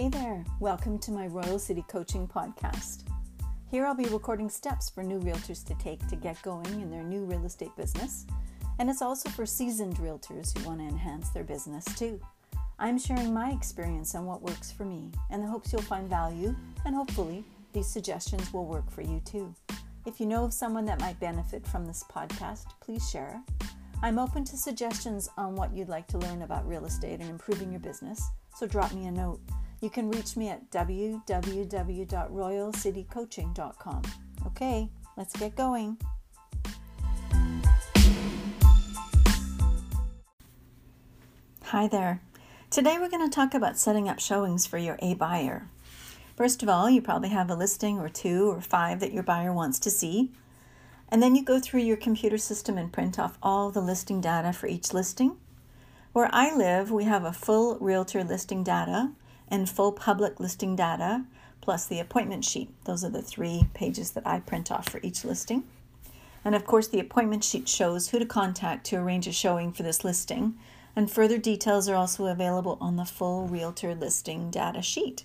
Hey there, welcome to my Royal City Coaching Podcast. Here I'll be recording steps for new realtors to take to get going in their new real estate business, and it's also for seasoned realtors who want to enhance their business too. I'm sharing my experience on what works for me, and the hopes you'll find value, and hopefully these suggestions will work for you too. If you know of someone that might benefit from this podcast, please share. I'm open to suggestions on what you'd like to learn about real estate and improving your business, so drop me a note. You can reach me at www.royalcitycoaching.com. Okay, let's get going. Hi there. Today we're going to talk about setting up showings for your A buyer. First of all, you probably have a listing or two or five that your buyer wants to see. And then you go through your computer system and print off all the listing data for each listing. Where I live, we have a full realtor listing data and full public listing data, plus the appointment sheet. Those are the three pages that I print off for each listing. And of course, the appointment sheet shows who to contact to arrange a showing for this listing, and further details are also available on the full realtor listing data sheet.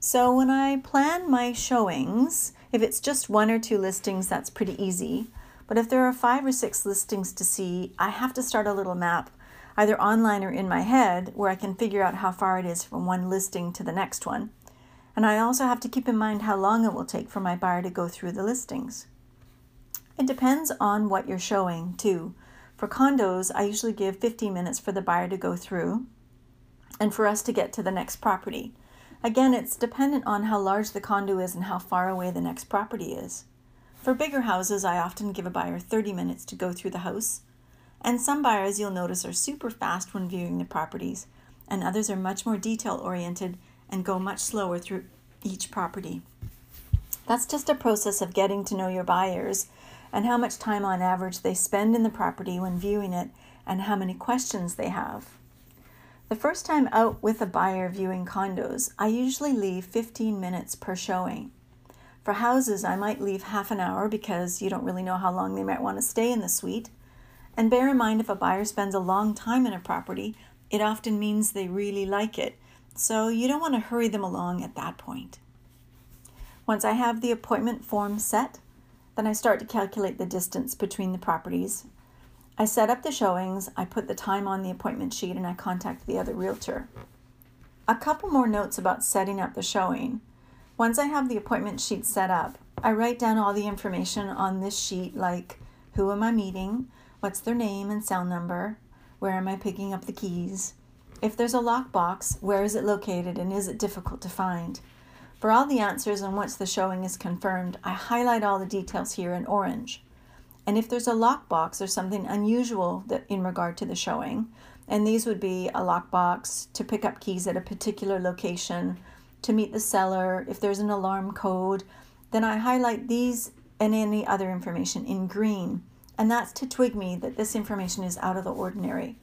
So when I plan my showings, if it's just one or two listings, that's pretty easy. But if there are five or six listings to see, I have to start a little map, either online or in my head, where I can figure out how far it is from one listing to the next one. And I also have to keep in mind how long it will take for my buyer to go through the listings. It depends on what you're showing, too. For condos, I usually give 15 minutes for the buyer to go through and for us to get to the next property. Again, it's dependent on how large the condo is and how far away the next property is. For bigger houses, I often give a buyer 30 minutes to go through the house. And some buyers you'll notice are super fast when viewing the properties, and others are much more detail oriented and go much slower through each property. That's just a process of getting to know your buyers and how much time on average they spend in the property when viewing it and how many questions they have. The first time out with a buyer viewing condos, I usually leave 15 minutes per showing. For houses, I might leave half an hour because you don't really know how long they might want to stay in the suite. And bear in mind if a buyer spends a long time in a property, it often means they really like it. So you don't want to hurry them along at that point. Once I have the appointment form set, then I start to calculate the distance between the properties I set up the showings, I put the time on the appointment sheet, and I contact the other realtor. A couple more notes about setting up the showing. Once I have the appointment sheet set up, I write down all the information on this sheet like who am I meeting, what's their name and cell number, where am I picking up the keys, if there's a lockbox, where is it located and is it difficult to find. For all the answers and once the showing is confirmed, I highlight all the details here in orange. And if there's a lockbox or something unusual that in regard to the showing, and these would be a lockbox to pick up keys at a particular location, to meet the seller, if there's an alarm code, then I highlight these and any other information in green. And that's to twig me that this information is out of the ordinary.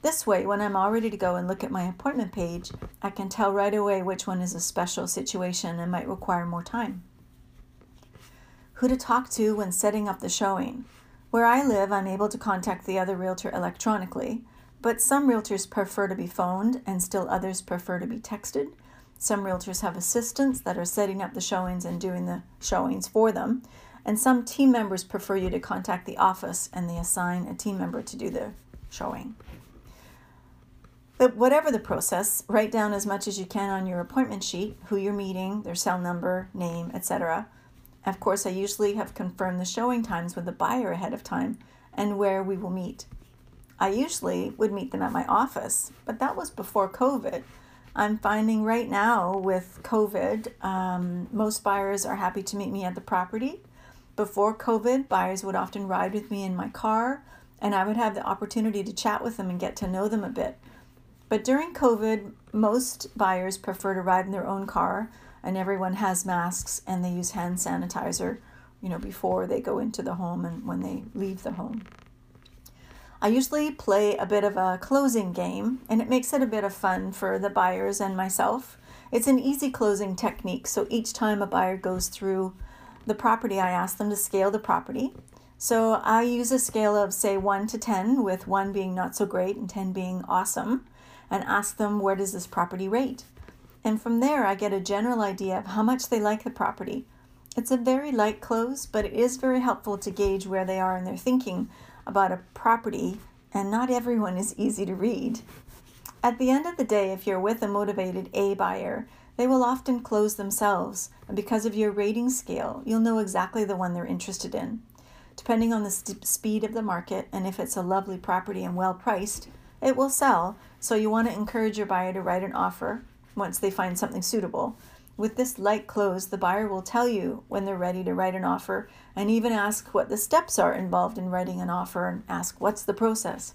This way, when I'm all ready to go and look at my appointment page, I can tell right away which one is a special situation and might require more time who to talk to when setting up the showing. Where I live, I'm able to contact the other realtor electronically, but some realtors prefer to be phoned and still others prefer to be texted. Some realtors have assistants that are setting up the showings and doing the showings for them, and some team members prefer you to contact the office and they assign a team member to do the showing. But whatever the process, write down as much as you can on your appointment sheet who you're meeting, their cell number, name, etc of course, I usually have confirmed the showing times with the buyer ahead of time and where we will meet. I usually would meet them at my office, but that was before COVID. I'm finding right now with COVID, um, most buyers are happy to meet me at the property. Before COVID, buyers would often ride with me in my car, and I would have the opportunity to chat with them and get to know them a bit. But during COVID, most buyers prefer to ride in their own car and everyone has masks and they use hand sanitizer, you know, before they go into the home and when they leave the home. I usually play a bit of a closing game and it makes it a bit of fun for the buyers and myself. It's an easy closing technique, so each time a buyer goes through the property, I ask them to scale the property. So I use a scale of, say, 1 to 10, with 1 being not so great and 10 being awesome, and ask them where does this property rate? And from there, I get a general idea of how much they like the property. It's a very light close, but it is very helpful to gauge where they are in their thinking about a property, and not everyone is easy to read. At the end of the day, if you're with a motivated A buyer, they will often close themselves, and because of your rating scale, you'll know exactly the one they're interested in. Depending on the st- speed of the market and if it's a lovely property and well priced, it will sell. So you want to encourage your buyer to write an offer once they find something suitable. With this light close, the buyer will tell you when they're ready to write an offer and even ask what the steps are involved in writing an offer and ask what's the process.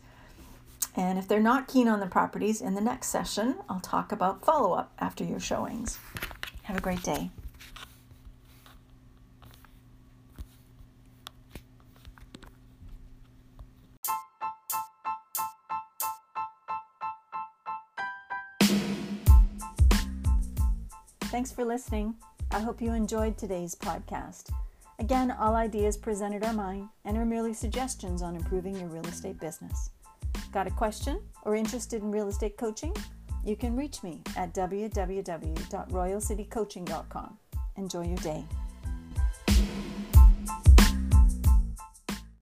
And if they're not keen on the properties, in the next session, I'll talk about follow up after your showings. Have a great day. Thanks for listening. I hope you enjoyed today's podcast. Again, all ideas presented are mine and are merely suggestions on improving your real estate business. Got a question or interested in real estate coaching? You can reach me at www.royalcitycoaching.com. Enjoy your day.